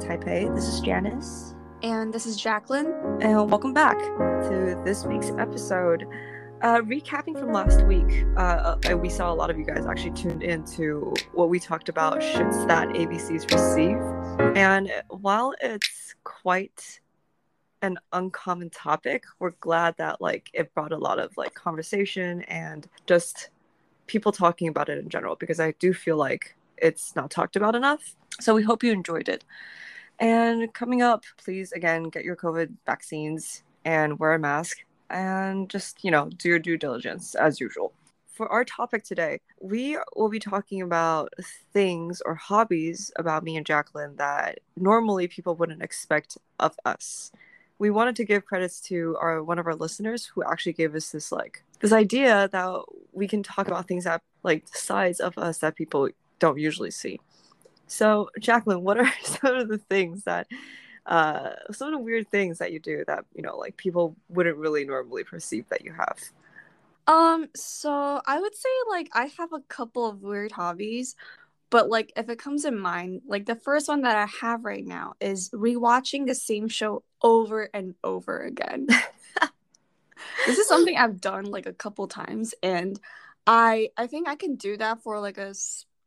Taipei. This is Janice, And this is Jacqueline. and welcome back to this week's episode. Uh, recapping from last week, uh, uh, we saw a lot of you guys actually tuned into what we talked about shits that ABCs receive. And while it's quite an uncommon topic, we're glad that like it brought a lot of like conversation and just people talking about it in general because I do feel like it's not talked about enough. So we hope you enjoyed it. And coming up, please again get your COVID vaccines and wear a mask and just, you know, do your due diligence as usual. For our topic today, we will be talking about things or hobbies about me and Jacqueline that normally people wouldn't expect of us. We wanted to give credits to our one of our listeners who actually gave us this like this idea that we can talk about things that like sides of us that people don't usually see. So, Jacqueline, what are some of the things that, uh, some of the weird things that you do that you know, like people wouldn't really normally perceive that you have? Um, so I would say like I have a couple of weird hobbies, but like if it comes in mind, like the first one that I have right now is rewatching the same show over and over again. this is something I've done like a couple times and I I think I can do that for like a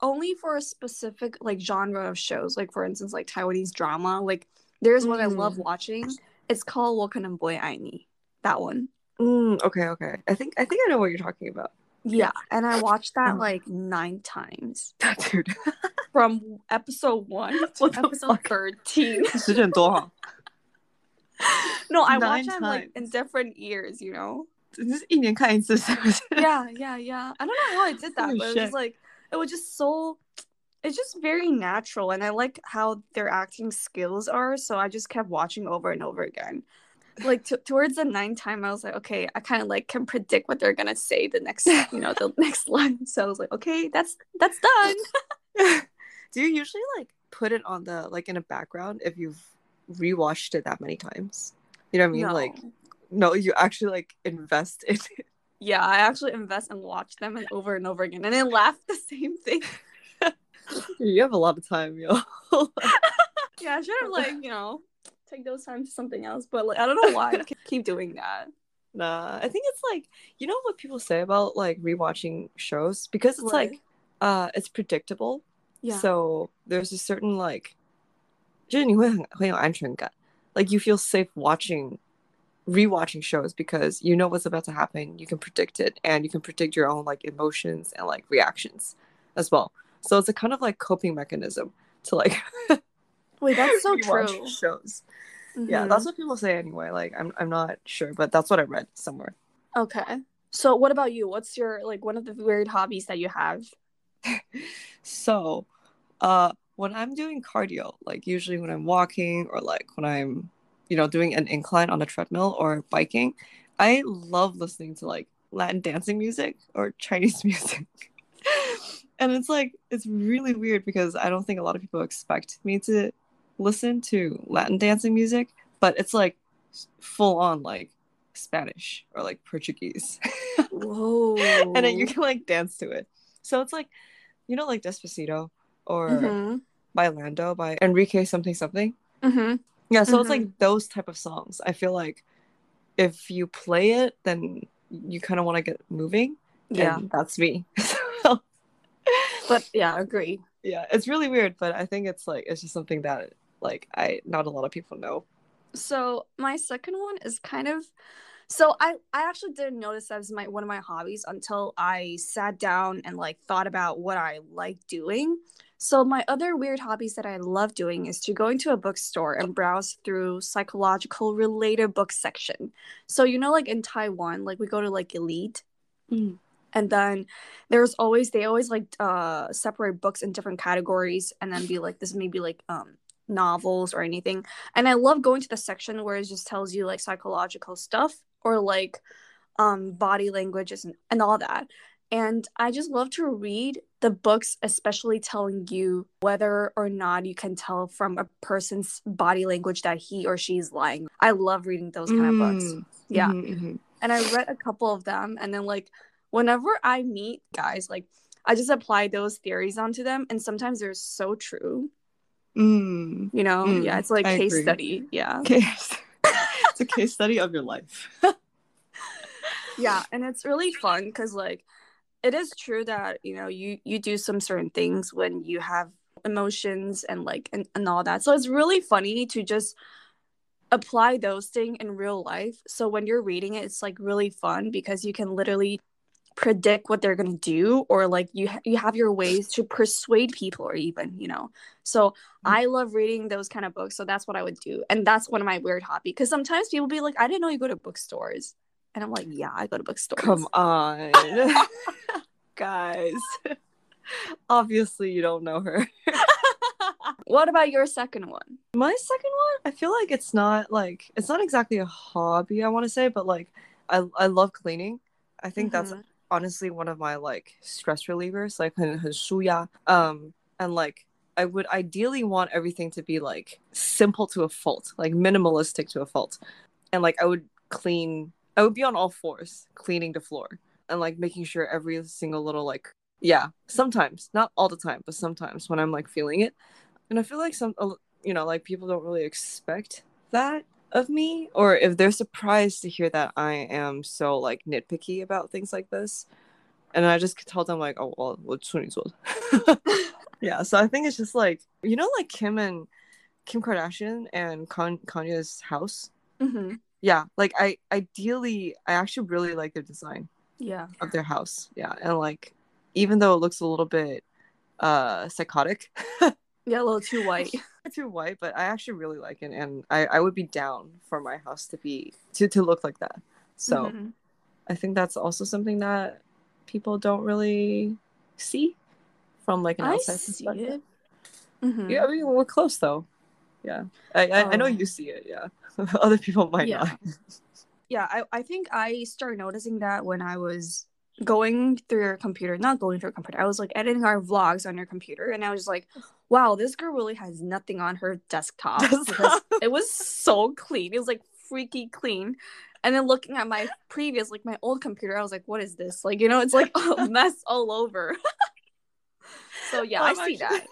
only for a specific like genre of shows, like for instance like Taiwanese drama. Like there's one I love Mm. watching. It's called 我可能不会爱你. That one. Mm, okay, okay. I think I think I know what you're talking about. Yeah, and I watched that Uh-huh. like nine times Dude, from episode one to What the episode fuck? 13. 时间很多哈。 No, I Nine watched them like in times. different years, you know? 你是一年看一次是不是？ Yeah, yeah, yeah. I don't know how I did that, Holy but it was shit. just like, it was just so, it's just very natural. And I like how their acting skills are. So I just kept watching over and over again. Like t- towards the ninth time, I was like, okay, I kind of like can predict what they're gonna say the next, you know, the next line. So I was like, okay, that's that's done. Do you usually like put it on the like in a background if you've rewatched it that many times? You know what I mean? No. Like no, you actually like invest in it. Yeah, I actually invest and watch them and over and over again, and I laugh the same thing. You have a lot of time, yo. Yeah, I should have like you know take those time to something else, but like I don't know why I ke- keep doing that. nah, I think it's like you know what people say about like rewatching shows because it's What? like uh it's predictable. Yeah, So there's a certain like 就是你会很很有安全感. Like you feel safe watching rewatching shows because you know what's about to happen, you can predict it and you can predict your own like emotions and like reactions as well. So it's a kind of like coping mechanism to like wait, that's so true. shows. Yeah, that's what people say anyway. Like I'm I'm not sure, but that's what I read somewhere. okay. So what about you? What's your like one of the weird hobbies that you have? So, uh, when I'm doing cardio, like usually when I'm walking or like when I'm, you know, doing an incline on a treadmill or biking, I love listening to like Latin dancing music or Chinese music. and it's like, it's really weird because I don't think a lot of people expect me to listen to Latin dancing music, but it's like full on like Spanish or like Portuguese. Whoa. and then you can like dance to it. So it's like, you know, like Despacito or Mm-hmm. by Lando by Enrique something something. Mm-hmm. Yeah, so it's like mm-hmm. those type of songs. I feel like if you play it, then you kind of want to get moving. Yeah, and that's me. but yeah, I agree. yeah, it's really weird, but I think it's like it's just something that like I not a lot of people know. So my second one is kind of so I I actually didn't notice that as my one of my hobbies until I sat down and like thought about what I like doing. So my other weird hobbies that I love doing is to go into a bookstore and browse through psychological related book section. So you know like in Taiwan like we go to like Eslite Mm. and then there's always they always like uh separate books in different categories and then be like this may be like um novels or anything and i love going to the section where it just tells you like psychological stuff or like um body languages and, and all that and i just love to read the books especially telling you whether or not you can tell from a person's body language that he or she's lying i love reading those kind of books Mm. yeah Mhm, mhm. and I read a couple of them and then like whenever I meet guys like I just apply those theories onto them and sometimes they're so true. Mm. You know, Mm, yeah, it's like I case agree. study. Yeah, Case. it's a case study of your life. yeah, and it's really fun because like it is true that you know you you do some certain things when you have emotions and like and, and all that. So it's really funny to just apply those things in real life. So when you're reading it, it's like really fun because you can literally predict what they're gonna do, or like you ha- you have your ways to persuade people, or even you know. So mm. I love reading those kind of books. So that's what I would do, and that's one of my weird hobby. Because sometimes people be like, "I didn't know you go to bookstores," and I'm like, "Yeah, I go to bookstores." Come on. Guys. Obviously, you don't know her. what about your second one? My second one, I feel like it's not like it's not exactly a hobby, I want to say, but like I I love cleaning. I think that's Mhm. honestly one of my like stress relievers, like 很很舒压. Um and like I would ideally want everything to be like simple to a fault, like minimalistic to a fault. And like I would clean I would be on all fours cleaning the floor and like making sure every single little like yeah sometimes not all the time but sometimes when i'm like feeling it. And i feel like some you know like people don't really expect that of me or if they're surprised to hear that i am so like nitpicky about things like this. And i just tell them like oh well what's yeah so i think it's just like you know like kim and kim kardashian and Con- kanye's house? Mm-hmm. yeah like i ideally i actually really like their design. Yeah. of their house. Yeah, and like even though it looks a little bit uh psychotic, Yeah, a little too white. too white, but I actually really like it, and I I would be down for my house to be to to look like that. So Mhm. I think that's also something that people don't really see from like an I outside see perspective. it. Mhm. Yeah, I mean we're close though. Yeah, I I, I know Oh. you see it. Yeah, other people might Yeah. not. Yeah I, I think i started noticing that when i was going through your computer not going through a computer i was like editing our vlogs on your computer and i was like wow this girl really has nothing on her desktop Desktop. it was so clean it was like freaky clean and then looking at my previous like my old computer i was like what is this like you know it's like a mess all over so yeah i I'm see actually- that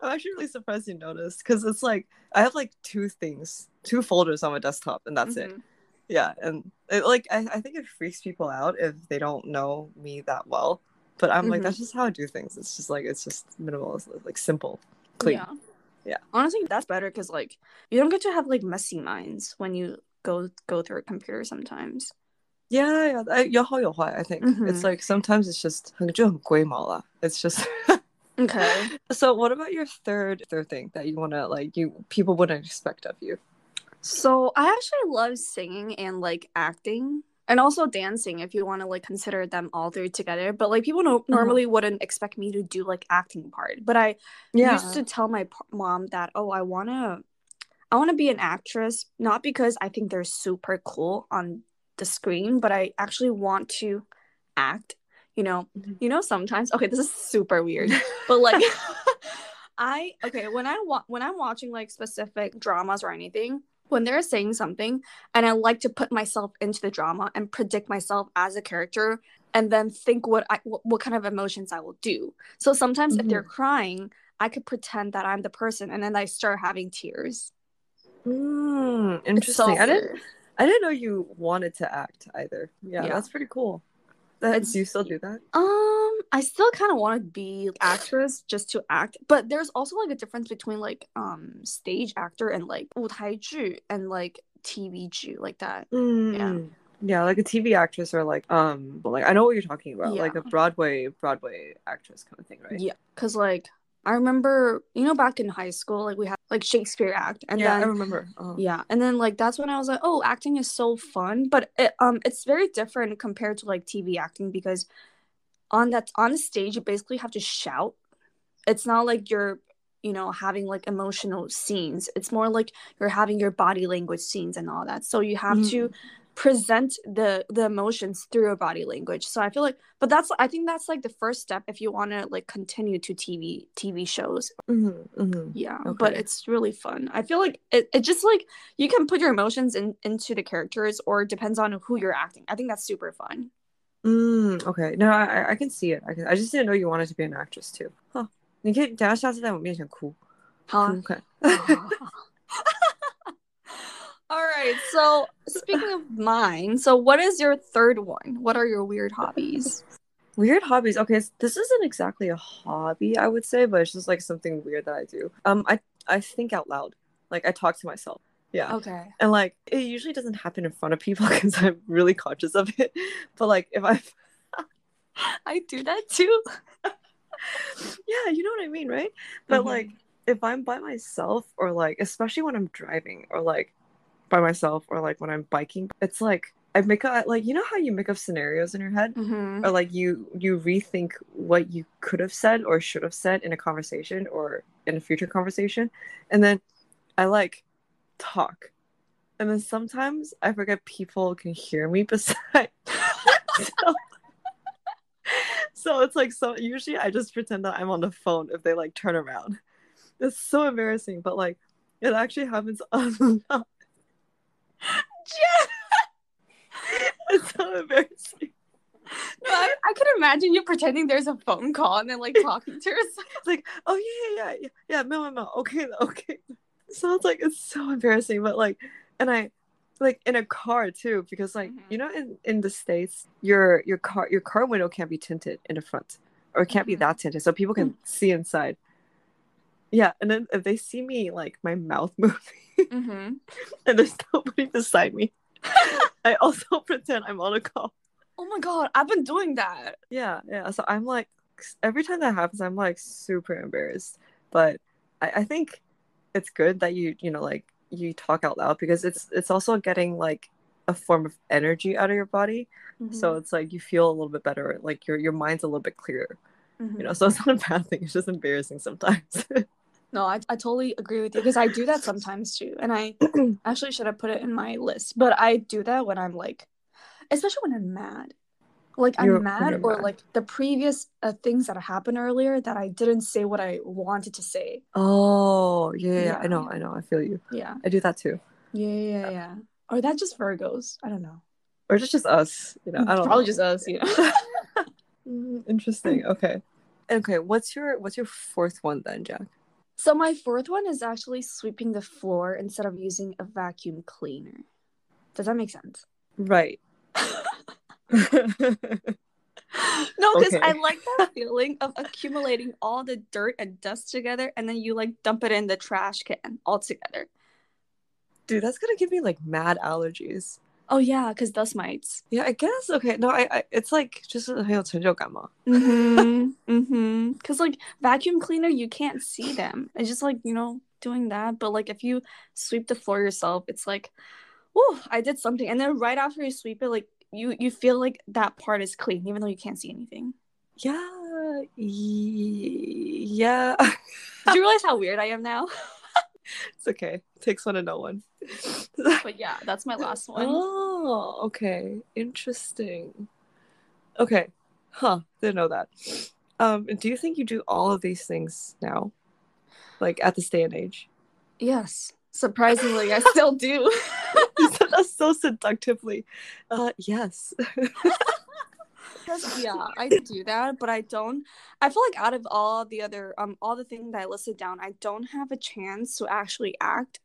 I'm actually really surprised you noticed because it's like I have like two things, two folders on my desktop, and that's it. Mm-hmm Mhm. Yeah, and it, like I, I think it freaks people out if they don't know me that well. But I'm like, Mhm. that's just how I do things. It's just like it's just minimalist, like simple, clean. Yeah. Yeah. Honestly, that's better because like you don't get to have like messy minds when you go go through a computer sometimes. Yeah, yeah. I, 有好有坏, I think Mhm. it's like sometimes it's just 很就很龟毛啦. It's just. Okay. so what about your third third thing that you wanna like you people wouldn't expect of you? So I actually love singing and like acting and also dancing if you want to like consider them all three together. But like people no- normally wouldn't expect me to do like acting part. But I used to tell my p- mom that oh I want to I want to be an actress not because I think they're super cool on the screen, but I actually want to act. You know, Mhm. you know sometimes okay, this is super weird. but like I okay when I wa- when I'm watching like specific dramas or anything, when they're saying something, and I like to put myself into the drama and predict myself as a character, and then think what I what, what kind of emotions I will do. So sometimes if they're crying, I could pretend that I'm the person, and then I start having tears. Mm, interesting. so I didn't. I didn't know you wanted to act either. Yeah, Yeah. that's pretty cool That, It's- do you still do that? Um, I still kind of want to be actress just to act, but there's also like a difference between like um stage actor and like 舞台剧 and like TV 剧 like that. Mm. Yeah, like a TV actress or like um like I know what you're talking about. Like a Yeah. Broadway Broadway actress kind of thing, right? Yeah, because like I remember, you know, back in high school, like we had like Shakespeare act, and yeah, I remember. Oh. yeah, and then like that's when I was like, oh, acting is so fun, but it, um, it's very different compared to like TV acting because on that on the stage you basically have to shout. It's not like you're you know having like emotional scenes. It's more like you're having your body language scenes and all that. So you have to present the the emotions through your body language so i feel like but that's i think that's like the first step if you want to like continue to tv tv shows Mhm, mhm. yeah but Okay. it's really fun i feel like it, it just like you can put your emotions in into the characters or it depends on who you're acting i think that's super fun Mm, okay. No, I I- I can see it. I can. I just didn't know you wanted to be an actress too. Huh. 你可以等下下次在我面前哭。 Huh? Okay. All right. So speaking of mine, so what is your third one? What are your weird hobbies? Weird hobbies. Okay, this isn't exactly a hobby, I would say, but it's just like something weird that I do. Um, I I think out loud. Like I talk to myself. Yeah. Okay. And like it usually doesn't happen in front of people because I'm really conscious of it. But like if I I do that too. yeah, you know what I mean, right? But Mhm. like if I'm by myself or like especially when I'm driving or like by myself or like when I'm biking, it's like I make up like you know how you make up scenarios in your head Mm-hmm. or like you you rethink what you could have said or should have said in a conversation or in a future conversation and then I like talk. And then sometimes I forget people can hear me beside so, so it's like so usually I just pretend that I'm on the phone if they like turn around. It's so embarrassing, but like it actually happens a lot. it's so embarrassing. No, I, I could imagine you pretending there's a phone call and then like talking to yourself. It's like, oh yeah, yeah, yeah, yeah, yeah, no, no, no, okay, okay. Sounds like it's so embarrassing, but like, and I, like in a car too, because like Mhm. you know in in the states, your your car your car window can't be tinted in the front, or it can't be Mhm. that tinted, so people can see inside. Yeah, and then if they see me like my mouth moving, Mm-hmm. and there's nobody beside me, I also pretend I'm on a call. Oh my god, I've been doing that. Yeah, yeah. So I'm like, every time that happens, I'm like super embarrassed. But I, I think it's good that you, you know, like you talk out loud because it's it's also getting like a form of energy out of your body. So it's like you feel a little bit better, like your your mind's a little bit clearer. Mhm. You know, so it's not a bad thing. It's just embarrassing sometimes. No, I, I totally agree with you because I do that sometimes too. And I actually should have put it in my list, but I do that when I'm like, especially when I'm mad. Like I'm You're- mad, you're or mad. like the previous uh, things that happened earlier that I didn't say what I wanted to say. oh yeah, yeah, yeah. I know, I know. I feel you. Yeah, I do that too. yeah, yeah, yeah. Or that just Virgos. I don't know. Or just just us. You know, I don't Probably know. just us. You know. Mm, Interesting. Okay. Okay. What's your what's your fourth one then, Jack? So my fourth one is actually sweeping the floor instead of using a vacuum cleaner. Does that make sense? Right. No, because I like that feeling of accumulating all the dirt and dust together, and then you like dump it in the trash can all together. Dude, that's gonna give me like mad allergies. Oh yeah, because dust mites. Yeah, I guess. Okay. No, I, I it's like just 很有成就感嘛. Mm-hmm. mm-hmm. Because like vacuum cleaner, you can't see them. It's just like you know doing that. But like if you sweep the floor yourself, it's like, oh, I did something. And then right after you sweep it, like you you feel like that part is clean, even though you can't see anything. Yeah. ye- Yeah. Do you realize how weird I am now? it's okay. Takes one to know one. But yeah, that's my last one. Oh, okay. Interesting. Okay. Huh. Didn't know that. Um, do you think you do all of these things now? Like at this day and age? Yes, surprisingly, I still do. you said that so seductively. Uh yes. Yeah, I do that, but I don't. I feel like out of all the other, um, all the things that I listed down, I don't have a chance to actually act.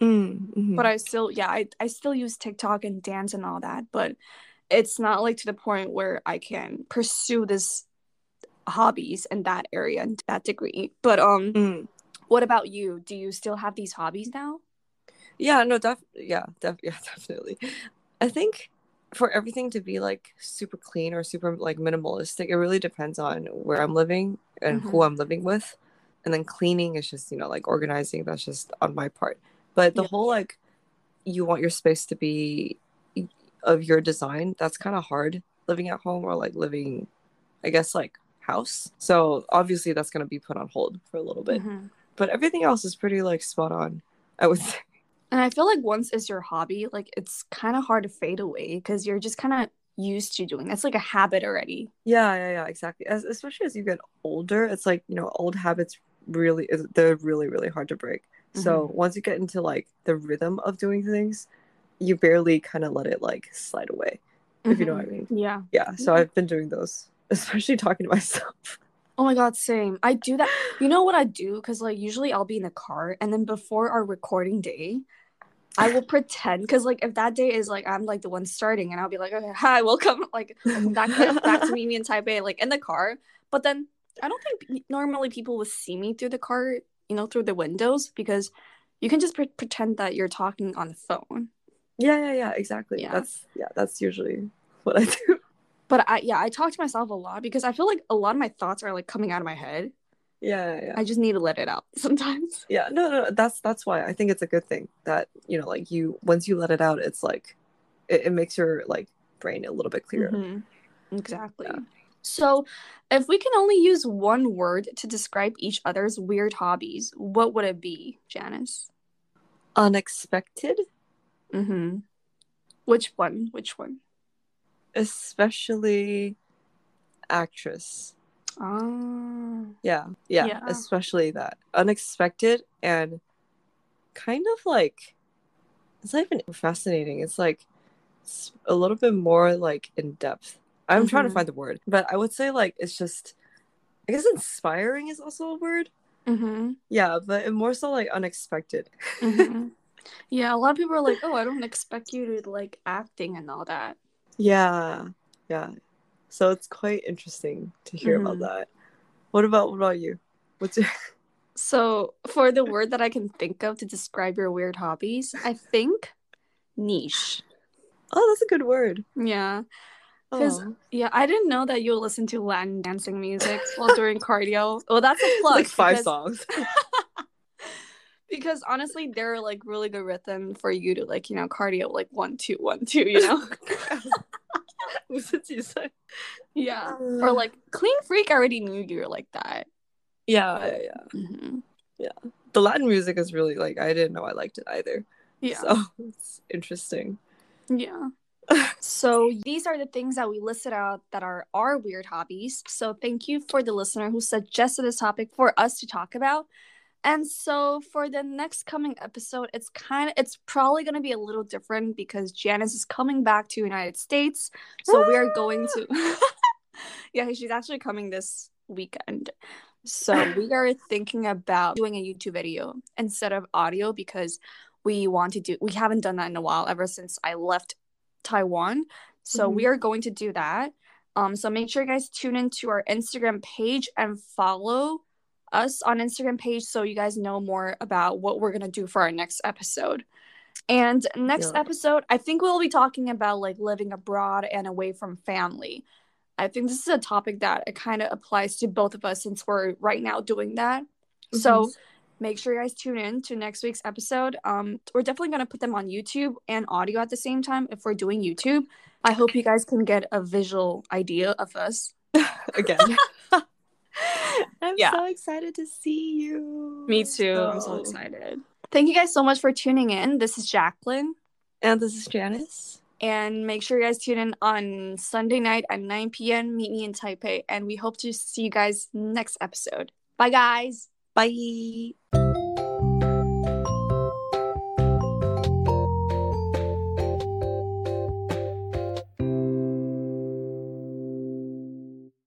Mm, mhm. But I still, yeah, I I still use TikTok and dance and all that, but it's not like to the point where I can pursue this hobbies in that area and that degree. But um, Mm. what about you? Do you still have these hobbies now? Yeah, no, def yeah, def yeah, definitely. I think for everything to be like super clean or super like minimalistic, it really depends on where I'm living and who I'm living with. And then cleaning is just, you know, like organizing, that's just on my part. But the Yeah. whole like you want your space to be of your design, that's kind of hard living at home or like living I guess like house. So obviously that's going to be put on hold for a little bit. Mhm. But everything else is pretty like spot on. I would say. And I feel like once it's your hobby, like it's kind of hard to fade away because you're just kind of used to doing. It's like a habit already. Yeah, yeah, yeah, exactly. As especially as you get older, it's like, you know, old habits really they're really, really hard to break. So mm-hmm. once you get into like the rhythm of doing things, you barely kind of let it like slide away, if you know what I mm-hmm. mean. Yeah. Yeah. So. I've been doing those, especially talking to myself. Oh my god, same. I do that. You know what I do? Because like usually I'll be in the car, and then before our recording day, I will pretend. Because like if that day is like I'm like the one starting, and I'll be like, okay, hi, welcome, like back back to me in Taipei, like in the car. But then I don't think normally people will see me through the car, you know, through the windows because you can just pre- pretend that you're talking on the phone. Yeah, yeah, yeah, exactly. Yeah. That's yeah, that's usually what I do. But I yeah, I talk to myself a lot because I feel like a lot of my thoughts are like coming out of my head. Yeah, yeah. I just need to let it out sometimes. yeah no no that's that's why i think it's a good thing that you know like you once you let it out it's like it, it makes your like brain a little bit clearer Mhm. Exactly. Yeah. So, if we can only use one word to describe each other's weird hobbies, what would it be, Janice? unexpected Mm-hmm. Which one? Which one? especially actress Ah. yeah, yeah Yeah. especially that unexpected and kind of like it's not even fascinating it's like it's a little bit more like in depth i'm trying to Mhm. find the word but i would say like it's just i guess inspiring is also a word Mm-hmm. yeah but more so like unexpected mm-hmm. Yeah, a lot of people are like, "Oh, I don't expect you to like acting and all that." yeah yeah so it's quite interesting to hear about Mhm. that what about what about you what's your So, for the word that I can think of to describe your weird hobbies, I think niche. oh that's a good word Yeah. 'Cause- Oh. Yeah, I didn't know that you listen to Latin dancing music while during cardio. Well, that's a plus. like five because, songs Because honestly, they're like really good rhythm for you to like, you know, cardio like one, two, one, two, you know? 五十几岁 yeah. Or like Clean Freak I already knew you were like that. yeah yeah yeah hmm the Latin music is really like I didn't know I liked it either. Yeah. So it's interesting. Yeah. so these are the things that we listed out that are our weird hobbies. So thank you for the listener who suggested this topic for us to talk about. And so for the next coming episode, it's kind of it's probably going to be a little different because Janice is coming back to United States. So we are going to Yeah, she's actually coming this weekend. So we are thinking about doing a YouTube video instead of audio because we want to do we haven't done that in a while ever since I left Taiwan. So we are going to do that. Um so make sure you guys tune into our Instagram page and follow us on Instagram page so you guys know more about what we're going to do for our next episode. And next Yeah. episode, I think we'll be talking about like living abroad and away from family. I think this is a topic that it kind of applies to both of us since we're right now doing that. So make sure you guys tune in to next week's episode. Um, we're definitely going to put them on YouTube and audio at the same time if we're doing YouTube. I hope you guys can get a visual idea of us. again. I'm Yeah. so excited to see you. Me too. Oh, I'm so Oh. excited. Thank you guys so much for tuning in. This is Jacqueline. And this is Janice. And make sure you guys tune in on Sunday night at 9 p.m. Meet me in Taipei. And we hope to see you guys next episode. Bye, guys. Bye.